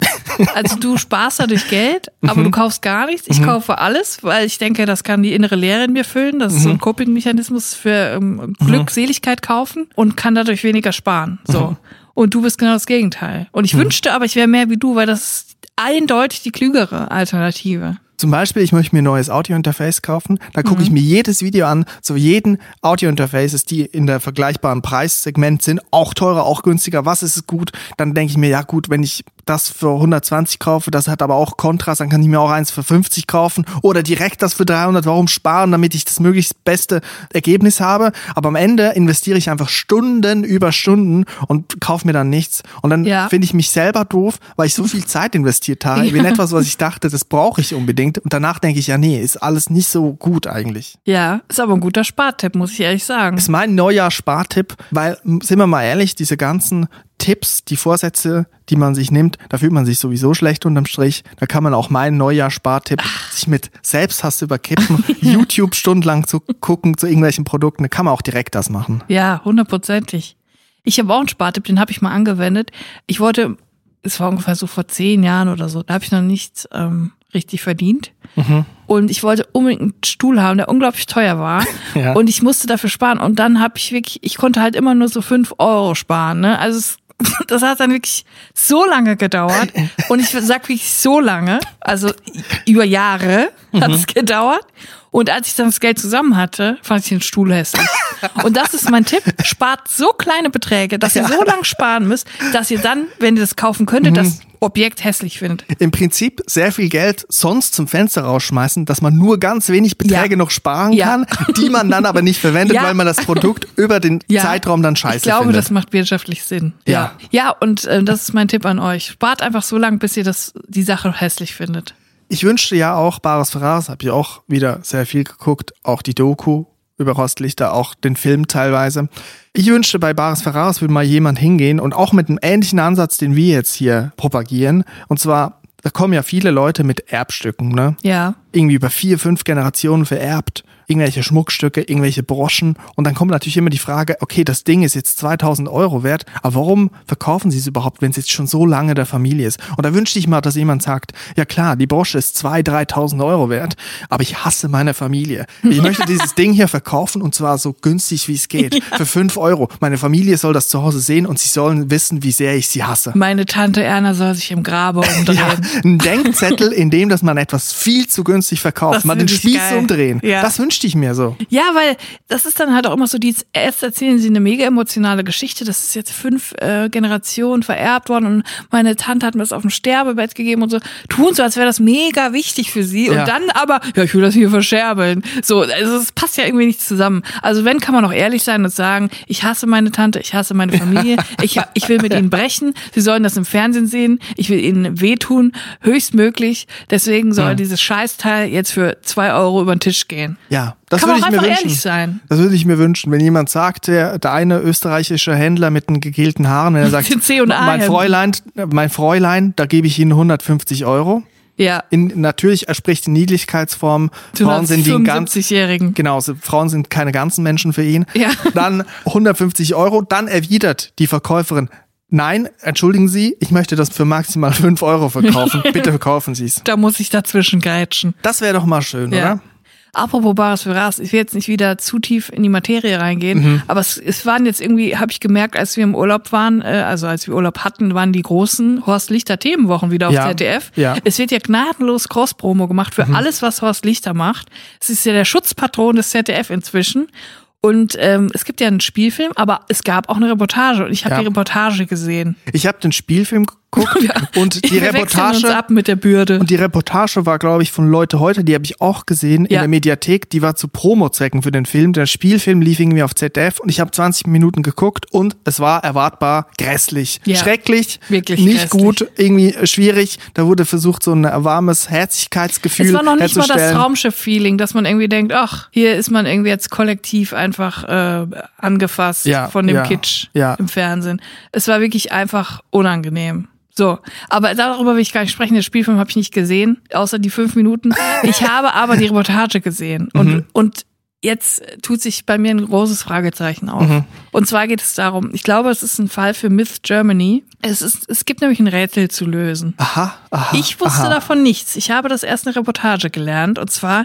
Also du sparst dadurch Geld, aber Mhm. du kaufst gar nichts. Ich kaufe alles, weil ich denke, das kann die innere Leere in mir füllen. Das ist Mhm. so ein Coping-Mechanismus für ähm, Glückseligkeit kaufen und kann dadurch weniger sparen. So. Mhm. Und du bist genau das Gegenteil. Und ich wünschte aber, ich wäre mehr wie du, weil das ist eindeutig die klügere Alternative. Zum Beispiel, ich möchte mir ein neues Audiointerface kaufen. Da gucke Mhm. ich mir jedes Video an, zu jeden Audiointerfaces, die in der vergleichbaren Preissegment sind, auch teurer, auch günstiger. Was ist es gut? Dann denke ich mir, ja gut, wenn ich das für 120 kaufe, das hat aber auch Kontrast, dann kann ich mir auch eins für 50 kaufen oder direkt das für 300. Warum sparen, damit ich das möglichst beste Ergebnis habe? Aber am Ende investiere ich einfach Stunden über Stunden und kaufe mir dann nichts. Und dann Ja. finde ich mich selber doof, weil ich so viel Zeit investiert habe in Ja. etwas, was ich dachte, das brauche ich unbedingt. Und danach denke ich, ja, nee, ist alles nicht so gut eigentlich. Ja, ist aber ein guter Spartipp, muss ich ehrlich sagen. Ist mein Neujahr-Spartipp, weil, m, sind wir mal ehrlich, diese ganzen Tipps, die Vorsätze, die man sich nimmt, da fühlt man sich sowieso schlecht unterm Strich. Da kann man auch meinen Neujahr-Spartipp sich mit Selbsthass überkippen, YouTube stundenlang zu gucken zu irgendwelchen Produkten, da kann man auch direkt das machen. Ja, hundertprozentig. Ich habe auch einen Spartipp, den habe ich mal angewendet. Ich wollte, es war ungefähr so vor zehn Jahren oder so, da habe ich noch nichts ähm, richtig verdient. Und ich wollte unbedingt einen Stuhl haben, der unglaublich teuer war. Ja. Und ich musste dafür sparen. Und dann habe ich wirklich, ich konnte halt immer nur so fünf Euro sparen. Ne? Also es, das hat dann wirklich so lange gedauert. Und ich sag wirklich so lange, also über Jahre hat es gedauert. Und als ich dann das Geld zusammen hatte, fand ich den Stuhl hässlich. Und das ist mein Tipp. Spart so kleine Beträge, dass ihr so lange sparen müsst, dass ihr dann, wenn ihr das kaufen könntet, das Objekt hässlich findet. Im Prinzip sehr viel Geld sonst zum Fenster rausschmeißen, dass man nur ganz wenig Beträge Ja. noch sparen Ja. kann, die man dann aber nicht verwendet, Ja. weil man das Produkt über den. Zeitraum dann scheiße Ich glaube, findet. das macht wirtschaftlich Sinn. Ja. Ja, und äh, das ist mein Tipp an euch. Spart einfach so lange, bis ihr das, die Sache hässlich findet. Ich wünschte ja auch Bares Ferraris, habe ich auch wieder sehr viel geguckt, auch die Doku über Rostlichter, auch den Film teilweise. Ich wünschte, bei Bares Ferraris würde mal jemand hingehen und auch mit einem ähnlichen Ansatz, den wir jetzt hier propagieren. Und zwar, da kommen ja viele Leute mit Erbstücken, ne? Ja. irgendwie über vier, fünf Generationen vererbt, irgendwelche Schmuckstücke, irgendwelche Broschen. Und dann kommt natürlich immer die Frage, okay, das Ding ist jetzt 2000 Euro wert, aber warum verkaufen sie es überhaupt, wenn es jetzt schon so lange der Familie ist? Und da wünschte ich mal, dass jemand sagt, ja klar, die Brosche ist 2.000, 3.000 Euro wert, aber ich hasse meine Familie. Ich möchte dieses Ding hier verkaufen und zwar so günstig, wie es geht, für 5 Euro. Meine Familie soll das zu Hause sehen und sie sollen wissen, wie sehr ich sie hasse. Meine Tante Erna soll sich im Grabe umdrehen. Ja, ein Denkzettel, in dem, dass man etwas viel zu günstig verkauft. Das Mal den Spieß geil. umdrehen. Ja. Das wünschte ich mir so. Ja, weil das ist dann halt auch immer so, die, erst erzählen sie eine mega emotionale Geschichte, das ist jetzt fünf äh, Generationen vererbt worden und meine Tante hat mir das auf dem Sterbebett gegeben und so, tun so, als wäre das mega wichtig für sie Ja. und dann aber, ja, ich will das hier verscherbeln. So, also es passt ja irgendwie nicht zusammen. Also wenn, kann man auch ehrlich sein und sagen, ich hasse meine Tante, ich hasse meine Familie, ich, ich will mit ihnen brechen, sie sollen das im Fernsehen sehen, ich will ihnen wehtun, höchstmöglich, deswegen soll Ja. dieses Scheißteil jetzt für zwei Euro über den Tisch gehen. Ja, das Kann man würde ich mir wünschen. Das würde ich mir wünschen, wenn jemand sagt, der, der eine österreichische Händler mit den gegelten Haaren, wenn er sagt, mein. Fräulein, mein Fräulein, da gebe ich Ihnen 150 Euro. Ja. In, natürlich, er spricht in Niedlichkeitsform. Zu Frauen sind wie ein ganz, 75-Jährigen. genau, Frauen sind keine ganzen Menschen für ihn. Ja. Dann 150 Euro, dann erwidert die Verkäuferin, nein, entschuldigen Sie, ich möchte das für maximal 5 Euro verkaufen. Bitte verkaufen Sie es. Da muss ich dazwischen grätschen. Das wäre doch mal schön, Ja. oder? Apropos Bares für Ras, ich will jetzt nicht wieder zu tief in die Materie reingehen, Mhm. aber es, es waren jetzt irgendwie, habe ich gemerkt, als wir im Urlaub waren, äh, also als wir Urlaub hatten, waren die großen Horst Lichter Themenwochen wieder auf Ja. ZDF. Ja. Mhm. Es wird ja gnadenlos Cross-Promo gemacht für alles, was Horst Lichter macht. Es ist ja der Schutzpatron des ZDF inzwischen. Und ähm, es gibt ja einen Spielfilm, aber es gab auch eine Reportage und ich habe Ja. die Reportage gesehen. Ich habe den Spielfilm geguckt und die Reportage ab mit der Bürde. Und die Reportage war, glaube ich, von Leute heute, die habe ich auch gesehen in Ja. der Mediathek. Die war zu Promozwecken für den Film. Der Spielfilm lief irgendwie auf ZDF und ich habe 20 Minuten geguckt und es war erwartbar grässlich. Ja. Schrecklich, Wirklich nicht grässlich. gut, irgendwie schwierig. Da wurde versucht, so ein warmes Herzlichkeitsgefühl Es war noch nicht mal das herzustellen. Traumschiff-Feeling, dass man irgendwie denkt, ach, hier ist man irgendwie jetzt kollektiv einfach äh, angefasst Ja, von dem Kitsch im Fernsehen. Es war wirklich einfach unangenehm. So, aber darüber will ich gar nicht sprechen. Den Spielfilm habe ich nicht gesehen, außer die fünf Minuten. Ich habe aber die Reportage gesehen und Mhm. und Jetzt tut sich bei mir ein großes Fragezeichen auf. Mhm. Und zwar geht es darum, ich glaube, es ist ein Fall für Myth Germany. Es, ist, es gibt nämlich ein Rätsel zu lösen. Aha, aha. Ich wusste aha. davon nichts. Ich habe das erst in der Reportage gelernt. Und zwar,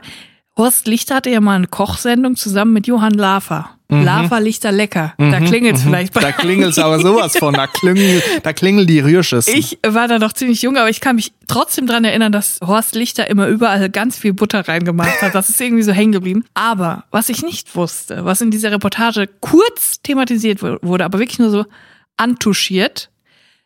Horst Lichter hatte ja mal eine Kochsendung zusammen mit Johann Lafer. Lafer Lichter lecker. Da klingelt vielleicht bei Mhm. Da klingelt's aber sowas von. Da klingel, da klingel die Rührschüssel. Ich war da noch ziemlich jung, aber ich kann mich trotzdem dran erinnern, dass Horst Lichter immer überall ganz viel Butter reingemacht hat. Das ist irgendwie so hängen geblieben. Aber was ich nicht wusste, was in dieser Reportage kurz thematisiert wu- wurde, aber wirklich nur so antuschiert,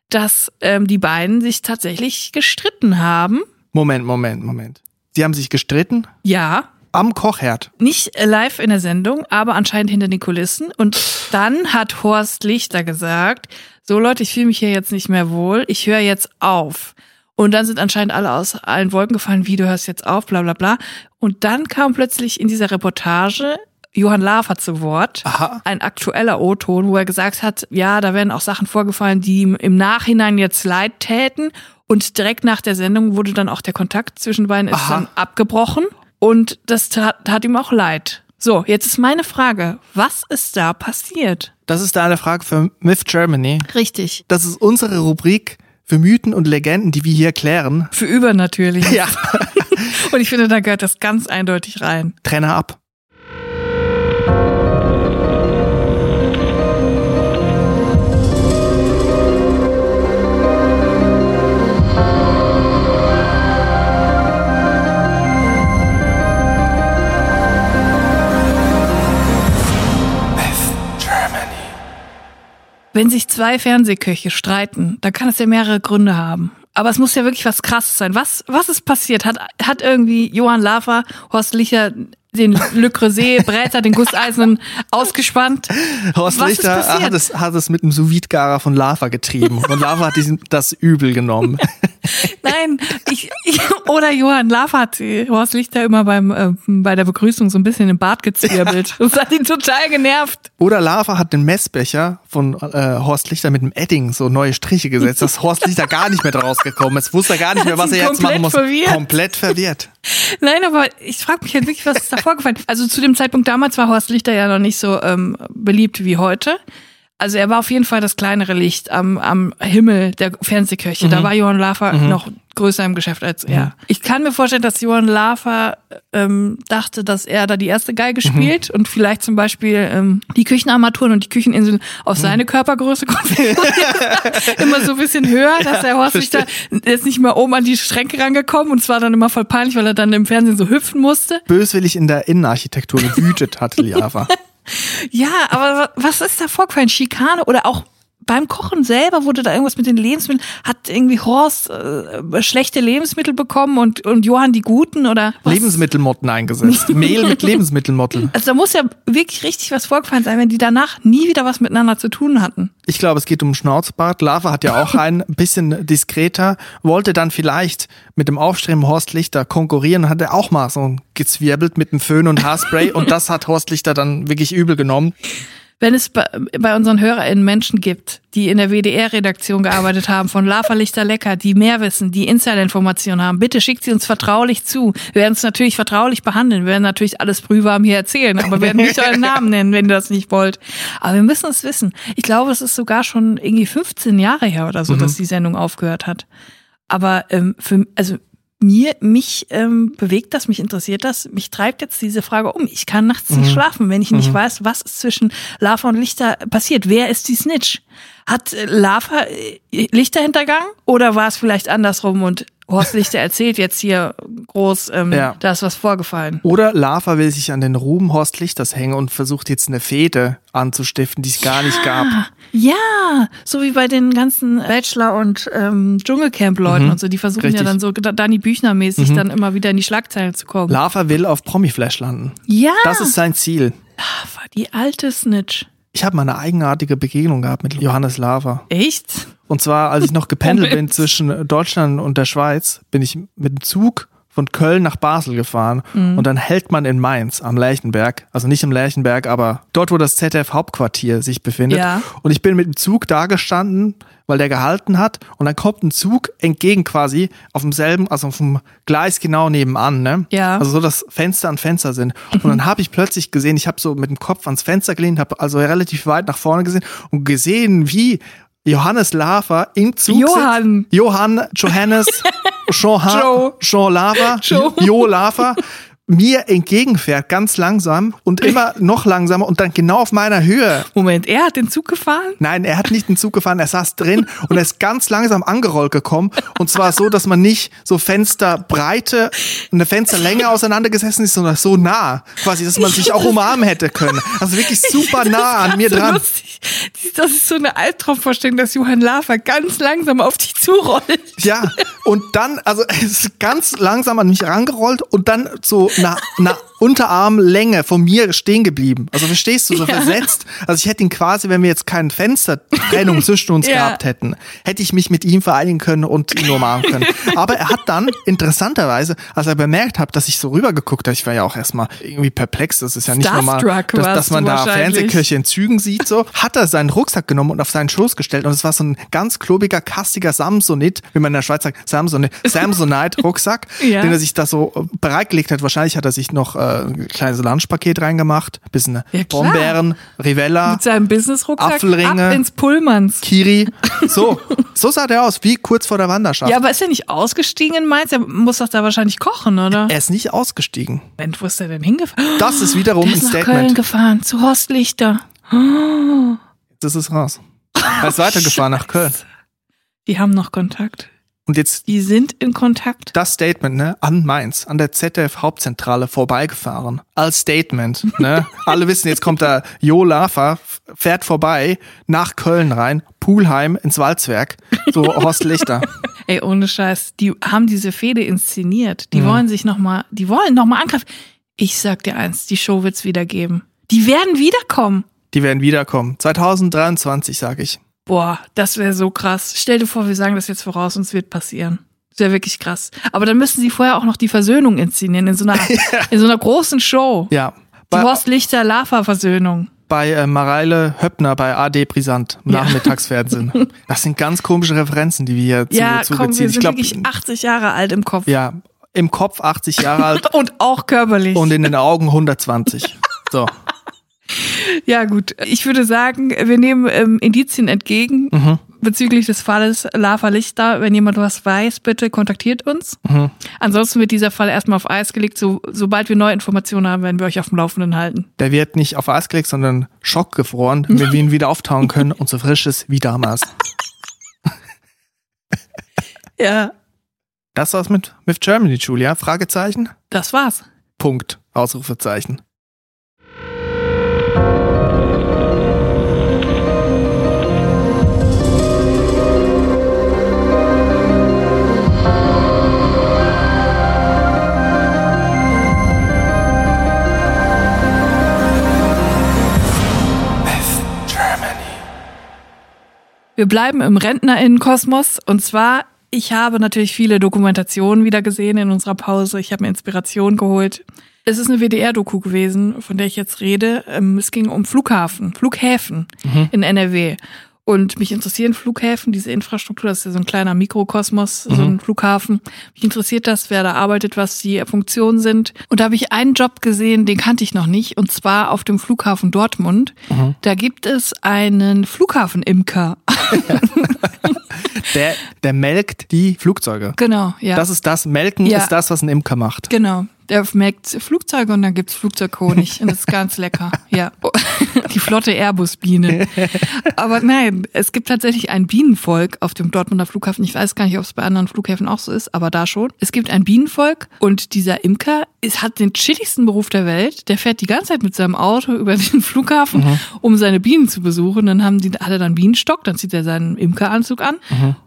dass ähm, die beiden sich tatsächlich gestritten haben. Moment, Moment, Moment. Sie haben sich gestritten Ja, am Kochherd. nicht live in der Sendung, aber anscheinend hinter den Kulissen. Und dann hat Horst Lichter gesagt, so Leute, ich fühle mich hier jetzt nicht mehr wohl, ich höre jetzt auf. Und dann sind anscheinend alle aus allen Wolken gefallen, wie du hörst jetzt auf, bla bla bla. Und dann kam plötzlich in dieser Reportage Johann Lafer zu Wort, Aha. ein aktueller O-Ton, wo er gesagt hat, ja, da werden auch Sachen vorgefallen, die ihm im Nachhinein jetzt leid täten. Und direkt nach der Sendung wurde dann auch der Kontakt zwischen beiden ist Aha. dann abgebrochen. Und das tat, tat ihm auch leid. So, jetzt ist meine Frage, was ist da passiert? Das ist da eine Frage für Myth Germany. Richtig. Das ist unsere Rubrik für Mythen und Legenden, die wir hier klären. Für übernatürlich. Ja. Und ich finde, da gehört das ganz eindeutig rein. Trenner ab. Wenn sich zwei Fernsehköche streiten, dann kann es ja mehrere Gründe haben. Aber es muss ja wirklich was krasses sein. Was, was ist passiert? Hat, hat irgendwie Johann Lafer, Horst Licher den Le Creuset, Bräter, den Gusseisen ausgespannt? Horst Was Lichter hat es, hat es mit einem sous garer von Lava getrieben. Und Lava hat diesen, das übel genommen. Nein, ich, ich oder Johann Lafer hat Horst Lichter immer beim äh, bei der Begrüßung so ein bisschen im Bart gezwirbelt. Das hat ihn total genervt. Oder Lava hat den Messbecher von äh, Horst Lichter mit dem Edding so neue Striche gesetzt, dass Horst Lichter gar nicht mehr rausgekommen ist. Wusste er gar nicht mehr, was er jetzt machen muss. verwirrt. Komplett verwirrt. Nein, aber ich frage mich halt wirklich, was ist da vorgefallen? Also zu dem Zeitpunkt damals war Horst Lichter ja noch nicht so ähm, beliebt wie heute. Also er war auf jeden Fall das kleinere Licht am, am Himmel der Fernsehkirche. Da war Johann Lafer noch größer im Geschäft als er. Ich kann mir vorstellen, dass Johann Lafer ähm, dachte, dass er da die erste Geige spielt und vielleicht zum Beispiel ähm, die Küchenarmaturen und die Kücheninseln auf seine Körpergröße konfiguriert. immer so ein bisschen höher, dass der Horst sich da jetzt nicht mehr oben an die Schränke rangekommen und es war dann immer voll peinlich, weil er dann im Fernsehen so hüpfen musste. Böswillig in der Innenarchitektur gewütet hat, Liava. Ja, aber wa- was ist da vorgefallen? Schikane oder auch beim Kochen selber wurde da irgendwas mit den Lebensmitteln? Hat irgendwie Horst äh, schlechte Lebensmittel bekommen und, und Johann die guten oder was? Lebensmittelmotten eingesetzt. Mehl mit Lebensmittelmotten. Also da muss ja wirklich richtig was vorgefallen sein, wenn die danach nie wieder was miteinander zu tun hatten. Ich glaube, es geht um Schnauzbart. Lava hat ja auch ein bisschen diskreter, wollte dann vielleicht mit dem aufstrebenden Horst Lichter konkurrieren, hat er auch mal so gezwirbelt mit dem Föhn und Haarspray und das hat Horst Lichter dann wirklich übel genommen. Wenn es bei, bei unseren HörerInnen Menschen gibt, die in der WDR-Redaktion gearbeitet haben, von Lava Lichter Lecker, die mehr wissen, die Insider-Informationen haben, bitte schickt sie uns vertraulich zu. Wir werden es natürlich vertraulich behandeln. Wir werden natürlich alles brühwarm hier erzählen, aber wir werden nicht euren Namen nennen, wenn ihr das nicht wollt. Aber wir müssen es wissen. Ich glaube, es ist sogar schon irgendwie 15 Jahre her oder so, dass die Sendung aufgehört hat. Aber ähm, für, also mir, mich ähm, bewegt das, mich interessiert das, mich treibt jetzt diese Frage um. Ich kann nachts nicht schlafen, wenn ich nicht weiß, was ist zwischen Lava und Lichter passiert. Wer ist die Snitch? Hat äh, Lava äh, Lichter hintergangen oder war es vielleicht andersrum und Horst Lichter erzählt jetzt hier groß, ähm, Ja. da ist was vorgefallen. Oder Lava will sich an den Ruhm Horst Lichters hängen und versucht jetzt eine Fehde anzustiften, die es gar nicht gab. Ja, so wie bei den ganzen Bachelor- und ähm, Dschungelcamp-Leuten und so, die versuchen Richtig. ja dann so Da- Dani Büchner-mäßig dann immer wieder in die Schlagzeilen zu kommen. Lava will auf Promiflash landen. ja, Das ist sein Ziel. Lava, die alte Snitch. Ich habe mal eine eigenartige Begegnung gehabt mit Johannes Lava. Echt? Und zwar, als ich noch gependelt bin zwischen Deutschland und der Schweiz, bin ich mit dem Zug von Köln nach Basel gefahren und dann hält man in Mainz am Lerchenberg, also nicht im Lerchenberg, aber dort, wo das ZDF Hauptquartier sich befindet. Ja. Und ich bin mit dem Zug da gestanden, weil der gehalten hat und dann kommt ein Zug entgegen quasi auf demselben, also auf dem Gleis genau nebenan, ne? Ja. Also so, dass Fenster an Fenster sind. Und dann habe ich plötzlich gesehen, ich habe so mit dem Kopf ans Fenster gelehnt, habe also relativ weit nach vorne gesehen und gesehen, wie Johannes Lava im Zug Johann. Johann, Johannes, Johan, Joe. Jean Lava, Joe. Jo Lava mir entgegenfährt, ganz langsam und immer noch langsamer und dann genau auf meiner Höhe. Moment, er hat den Zug gefahren? Nein, er hat nicht den Zug gefahren, er saß drin und er ist ganz langsam angerollt gekommen. Und zwar so, dass man nicht so Fensterbreite und eine Fensterlänge auseinandergesessen ist, sondern so nah. Quasi, dass man sich auch umarmen hätte können. Also wirklich super nah an mir so dran. Lustig. Das ist so eine Albtraumvorstellung, dass Johann Lava ganz langsam auf dich zurollt. Ja, und dann, also es ist ganz langsam an mich rangerollt und dann so 拿拿 Unterarmlänge von mir stehen geblieben. Also verstehst du, so Ja. versetzt. Also ich hätte ihn quasi, wenn wir jetzt keinen Fenstertrennung zwischen uns Ja. gehabt hätten, hätte ich mich mit ihm vereinigen können und ihn umarmen können. Aber er hat dann interessanterweise, als er bemerkt hat, dass ich so rübergeguckt habe, ich war ja auch erstmal irgendwie perplex, das ist ja nicht normal, dass, dass man da. Fernsehkirche in Zügen sieht, so, hat er seinen Rucksack genommen und auf seinen Schoß gestellt und es war so ein ganz klobiger, kastiger Samsonit, wie man in der Schweiz sagt, Samsonite, Samsonite Rucksack, Ja. den er sich da so bereitgelegt hat. Wahrscheinlich hat er sich noch äh, ein kleines Lunchpaket reingemacht, bisschen Ja. Brombeeren, Rivella, Mit seinem Business-Rucksack Apfelringe. ab ins Pullmans. Kiri. So, so sah der aus, wie kurz vor der Wanderschaft. Ja, aber ist er nicht ausgestiegen in Mainz? Er muss doch da wahrscheinlich kochen, oder? Er ist nicht ausgestiegen. Moment, wo ist er denn hingefahren? Das ist wiederum Der ein ist nach Köln Statement. gefahren, zu Horst Lichter. Das ist raus. Er ist weitergefahren nach Köln. Die haben noch Kontakt. Und jetzt Die sind in Kontakt. das Statement, ne, an Mainz, an der ZDF Hauptzentrale vorbeigefahren. Als Statement, ne. Alle wissen, jetzt kommt da Jo Lava, fährt vorbei, nach Köln rein, Poolheim ins Walzwerk, so Horst Lichter. Ey, ohne Scheiß, die haben diese Fehde inszeniert. Mhm. Die wollen sich noch mal, die wollen noch mal angreifen. Ich sag dir eins, die Show wird's wieder geben. Die werden wiederkommen. Die werden wiederkommen. 2023, sage ich. Boah, das wäre so krass. Stell dir vor, wir sagen das jetzt voraus und es wird passieren. Das wäre wirklich krass. Aber dann müssen sie vorher auch noch die Versöhnung inszenieren in so einer, in so einer großen Show. Ja. Die Bei, Horst Lichter Lava-Versöhnung. bei äh, Mareile Höppner bei AD Brisant im Ja. Nachmittagsfernsehen. Das sind ganz komische Referenzen, die wir hier zu, Ja, komm, zugeziehen. wir Ich sind glaube, wirklich 80 Jahre alt im Kopf. ja, im Kopf 80 Jahre alt Und auch körperlich. und in den Augen 120. So. Ja, gut. Ich würde sagen, wir nehmen ähm, Indizien entgegen Mhm. bezüglich des Falles Lava Lichter. Wenn jemand was weiß, bitte kontaktiert uns. Mhm. Ansonsten wird dieser Fall erstmal auf Eis gelegt. So, sobald wir neue Informationen haben, werden wir euch auf dem Laufenden halten. Der wird nicht auf Eis gelegt, sondern schockgefroren, wenn wir ihn wieder auftauen können und so frisch ist wie damals. Ja, Das war's mit, mit Germany, Julia. Fragezeichen? das war's. Punkt. Ausrufezeichen. Wir bleiben im Rentnerinnenkosmos und zwar, ich habe natürlich viele Dokumentationen wieder gesehen in unserer Pause. Ich habe mir Inspiration geholt. Es ist eine WDR-Doku gewesen, von der ich jetzt rede. Ähm, Es ging um Flughafen, Flughäfen in NRW. Und mich interessieren Flughäfen, diese Infrastruktur, das ist ja so ein kleiner Mikrokosmos, so ein Flughafen. Mich interessiert das, wer da arbeitet, was die Funktionen sind. Und da habe ich einen Job gesehen, den kannte ich noch nicht, und zwar auf dem Flughafen Dortmund. Da gibt es einen Flughafenimker. Der, der melkt die Flugzeuge. genau, ja. Das ist das. Melken Ja. ist das, was ein Imker macht. Genau. Der merkt Flugzeuge und dann gibt's Flugzeughonig und das ist ganz lecker. Ja. Die flotte Airbus-Biene. Aber nein, es gibt tatsächlich ein Bienenvolk auf dem Dortmunder Flughafen. Ich weiß gar nicht, ob es bei anderen Flughäfen auch so ist, aber da schon. Es gibt ein Bienenvolk und dieser Imker ist, hat den chilligsten Beruf der Welt. Der fährt die ganze Zeit mit seinem Auto über den Flughafen, um seine Bienen zu besuchen. Dann haben die, hat er dann Bienenstock, dann zieht er seinen Imkeranzug an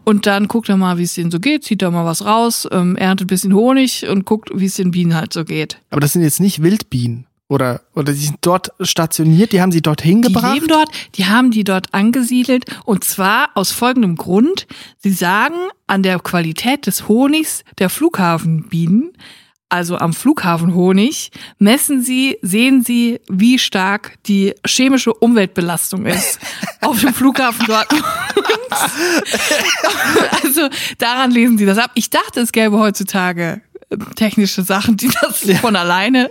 und dann guckt er mal, wie es denen so geht, zieht da mal was raus, ähm, erntet ein bisschen Honig und guckt, wie es den Bienen halt so geht. Aber das sind jetzt nicht Wildbienen. Oder, oder die sind dort stationiert, die haben sie dorthin Die gebracht. leben dort, die haben die dort angesiedelt und zwar aus folgendem Grund. Sie sagen, an der Qualität des Honigs der Flughafenbienen, also am Flughafenhonig, messen sie, sehen sie, wie stark die chemische Umweltbelastung ist auf dem Flughafen dort. also daran lesen sie das ab. Ich dachte, es gäbe heutzutage technische Sachen, die das von alleine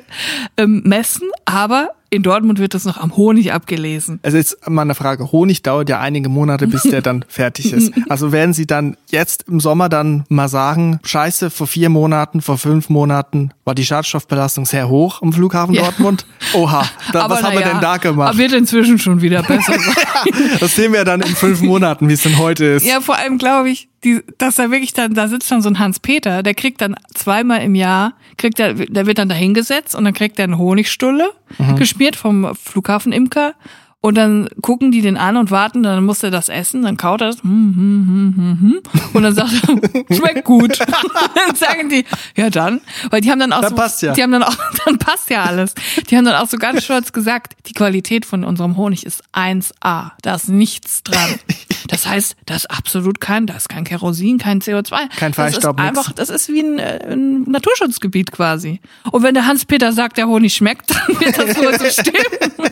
ähm, messen, aber in Dortmund wird das noch am Honig abgelesen. Also jetzt mal eine Frage. Honig dauert ja einige Monate, bis der dann fertig ist. Also werden Sie dann jetzt im Sommer dann mal sagen, scheiße, vor vier Monaten, vor fünf Monaten war die Schadstoffbelastung sehr hoch am Flughafen Ja. Dortmund? Oha, da, was haben na wir ja, denn da gemacht? Aber wird inzwischen schon wieder besser sein. Das sehen wir dann in fünf Monaten, wie es denn heute ist. ja, vor allem glaube ich, die, dass da wirklich dann, da sitzt dann so ein Hans-Peter, der kriegt dann zweimal im Jahr, kriegt er, der wird dann da hingesetzt und dann kriegt er eine Honigstulle, Mhm. geschmiert vom Flughafenimker. Und dann gucken die den an und warten, dann muss er das essen, dann kaut er das, hm, hm, hm, hm, hm. und dann sagt er, schmeckt gut. dann sagen die, ja dann, weil die haben dann auch Dann so, passt ja. die haben dann auch, dann passt ja alles. Die haben dann auch so ganz stolz gesagt, die Qualität von unserem Honig ist 1A, da ist nichts dran. Das heißt, da ist absolut kein, da ist kein Kerosin, kein CO2. Kein das ist Feinstaub, einfach, das ist wie ein, äh, ein Naturschutzgebiet quasi. Und wenn der Hans-Peter sagt, der Honig schmeckt, dann wird das wohl so stimmen.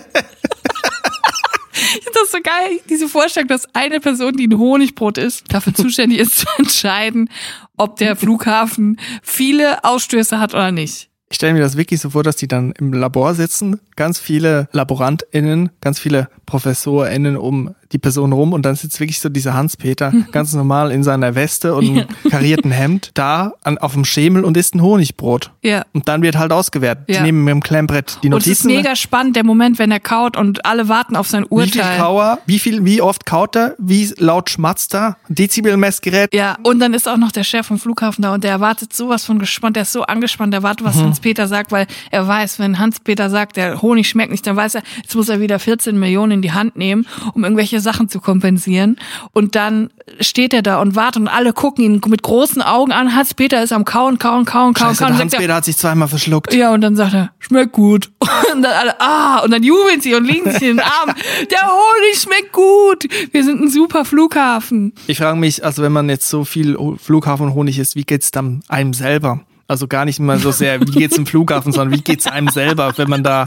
Ich finde das so geil, diese Vorstellung, dass eine Person, die ein Honigbrot ist, dafür zuständig ist zu entscheiden, ob der Flughafen viele Ausstöße hat oder nicht. Ich stelle mir das wirklich so vor, dass die dann im Labor sitzen, ganz viele LaborantInnen, ganz viele ProfessorInnen um die Person rum und dann sitzt wirklich so dieser Hans-Peter ganz normal in seiner Weste und einem karierten Hemd da an, auf dem Schemel und isst ein Honigbrot. Ja. Und dann wird halt ausgewertet. Ja. Die nehmen mit dem Klemmbrett die Und es ist Notizen. mega spannend, der Moment, wenn er kaut und alle warten auf sein wie viel Urteil. Kauer, wie viel, wie oft kaut er, wie laut schmatzt er, Dezibelmessgerät. Ja, und dann ist auch noch der Chef vom Flughafen da und der erwartet sowas von gespannt, der ist so angespannt, der wartet, Mhm. was Hans-Peter sagt, weil er weiß, wenn Hans-Peter sagt, der Honig schmeckt nicht, dann weiß er, jetzt muss er wieder 14 Millionen in die Hand nehmen, um irgendwelche Sachen zu kompensieren. Und dann steht er da und wartet und alle gucken ihn mit großen Augen an. Hans-Peter ist am Kauen, Kauen, Kauen, Kauen, Scheiße, Kauen. er, Hans-Peter hat sich zweimal verschluckt. ja, und dann sagt er, schmeckt gut. Und dann alle, ah, und dann jubeln sie und legen sich in den Arm. Der Honig schmeckt gut. Wir sind ein super Flughafen. Ich frage mich, also wenn man jetzt so viel Ho- Flughafenhonig isst, wie geht's dann einem selber? Also gar nicht mal so sehr, wie geht's im Flughafen, sondern wie geht's einem selber, wenn man da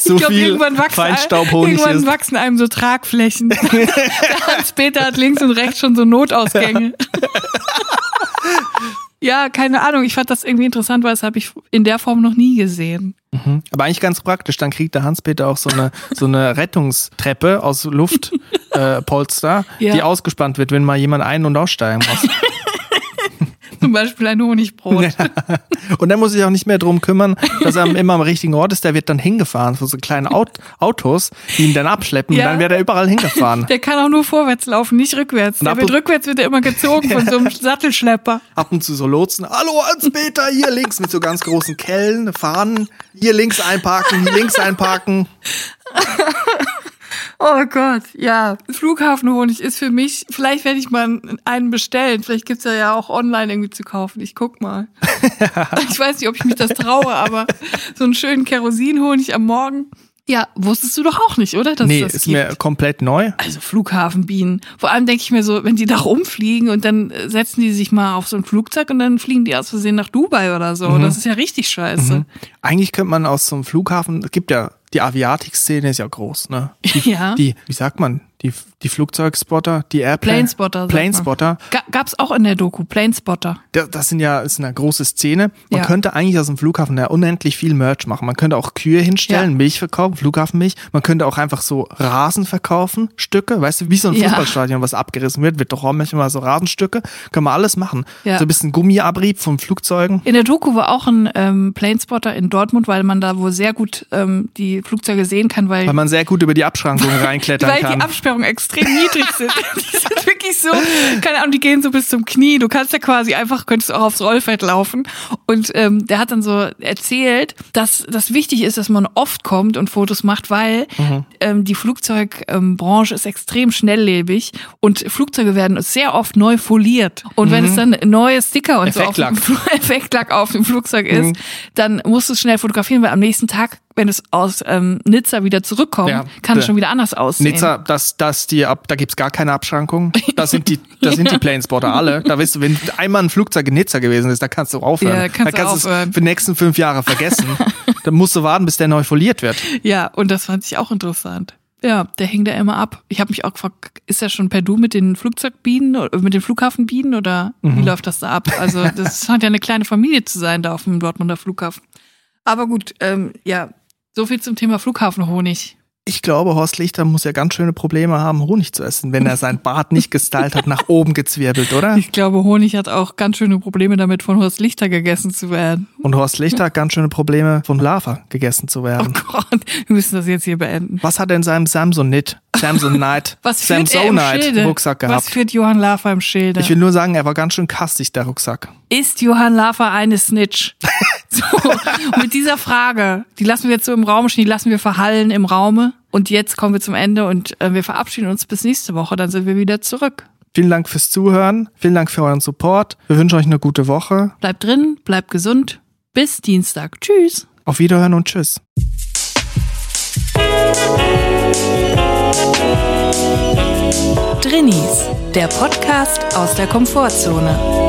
so ich glaube, viel irgendwann, wachsen, Feinstaubhonig irgendwann isst. wachsen einem so Tragflächen. Hans-Peter hat links und rechts schon so Notausgänge. Ja, keine Ahnung. Ich fand das irgendwie interessant, weil das habe ich in der Form noch nie gesehen. Mhm. Aber eigentlich ganz praktisch. Dann kriegt der Hans-Peter auch so eine, so eine Rettungstreppe aus Luftpolster, äh, Polster, Ja. die ausgespannt wird, wenn mal jemand ein- und aussteigen muss. Zum Beispiel ein Honigbrot. Und dann muss ich auch nicht mehr drum kümmern, dass er immer am richtigen Ort ist. Der wird dann hingefahren von so kleinen Aut Autos, die ihn dann abschleppen. Ja. Und dann wird er überall hingefahren. Der kann auch nur vorwärts laufen, nicht rückwärts. Und Der wird rückwärts wird er immer gezogen von so einem Sattelschlepper. Ab und zu so lotsen. Hallo Hans-Peter, hier links mit so ganz großen Kellen, Fahnen. Hier links einparken, hier links einparken. Oh Gott, ja. Flughafenhonig ist für mich, vielleicht werde ich mal einen bestellen. Vielleicht gibt's ja, ja auch online irgendwie zu kaufen. Ich guck mal. ich weiß nicht, ob ich mich das traue, aber so einen schönen Kerosinhonig am Morgen. Ja, wusstest du doch auch nicht, oder? Dass Nee, das ist gibt? mir komplett neu. Also Flughafenbienen. Vor allem denke ich mir so, wenn die da rumfliegen und dann äh, setzen die sich mal auf so ein Flugzeug und dann fliegen die aus Versehen nach Dubai oder so. Mhm. Das ist ja richtig scheiße. Eigentlich könnte man aus so einem Flughafen, es gibt ja, die Aviatik-Szene ist ja groß, ne? Die, Ja. die wie sagt man, die, die Flugzeugspotter, die Airplane. Planespotter. man. Planespotter. Ga gab's auch in der Doku, Planespotter. Da- Das sind ja, ist eine große Szene. Man Ja. könnte eigentlich aus dem Flughafen ja unendlich viel Merch machen. Man könnte auch Kühe hinstellen, Ja. Milch verkaufen, Flughafenmilch. Man könnte auch einfach so Rasen verkaufen, Stücke. Weißt du, wie so ein. Fußballstadion, was abgerissen wird, wird doch auch manchmal so Rasenstücke. Können wir alles machen. Ja. So ein bisschen Gummiabrieb von Flugzeugen. In der Doku war auch ein ähm, Planespotter in Dortmund, weil man da wohl sehr gut ähm, die Flugzeuge sehen kann, weil, Weil man sehr gut über die Abschrankungen reinklettern kann. Absperrungen extrem niedrig sind. die sind wirklich so, keine Ahnung, die gehen so bis zum Knie. Du kannst ja quasi einfach, könntest auch aufs Rollfeld laufen. Und ähm, der hat dann so erzählt, dass das wichtig ist, dass man oft kommt und Fotos macht, weil Mhm. ähm, die Flugzeugbranche ist extrem schnelllebig und Flugzeuge werden sehr oft neu foliert. Und wenn es dann neue Sticker und so auf dem Mhm. Effektlack. Effektlack auf dem Flugzeug ist, Mhm. dann musst du es schnell fotografieren, weil am nächsten Tag, wenn es aus ähm, Nizza wieder zurückkommt, Ja, kann es schon wieder anders aussehen. Nizza, das, das die ab, da gibt's gar keine Abschrankung. Da sind die, da sind die Planespotter alle. Da weißt du, wenn einmal ein Flugzeug in Nizza gewesen ist, da kannst du aufhören. Ja, kannst da kannst du aufhören. es für die nächsten fünf Jahre vergessen. Dann musst du warten, bis der neu foliert wird. Ja, und das fand ich auch interessant. Ja, der hängt da immer ab. Ich habe mich auch gefragt, ist er schon per Du mit den Flugzeugbienen oder mit den Flughafenbienen oder Mhm. wie läuft das da ab? Also das scheint ja eine kleine Familie zu sein da auf dem Dortmunder Flughafen. Aber gut, ähm, ja, so viel zum Thema Flughafenhonig. Ich glaube, Horst Lichter muss ja ganz schöne Probleme haben, Honig zu essen, wenn er sein Bart nicht gestylt hat, nach oben gezwirbelt, oder? Ich glaube, Honig hat auch ganz schöne Probleme damit, von Horst Lichter gegessen zu werden. Und Horst Lichter hat ganz schöne Probleme, von Lava gegessen zu Oh werden. Gott, wir müssen das jetzt hier beenden. Was hat er in seinem Samsonite, Samsonite, Was Samsonite? Rucksack Was gehabt? führt Johann Lafer im Schilde? Ich will nur sagen, er war ganz schön kastig, der Rucksack. Ist Johann Lafer eine Snitch? so, und mit dieser Frage, die lassen wir jetzt so im Raum stehen, die lassen wir verhallen im Raume. Und jetzt kommen wir zum Ende und äh, wir verabschieden uns bis nächste Woche, dann sind wir wieder zurück. Vielen Dank fürs Zuhören. Vielen Dank für euren Support. Wir wünschen euch eine gute Woche. Bleibt drin, bleibt gesund. Bis Dienstag. Tschüss. Auf Wiederhören und Tschüss. Drinnies, der Podcast aus der Komfortzone.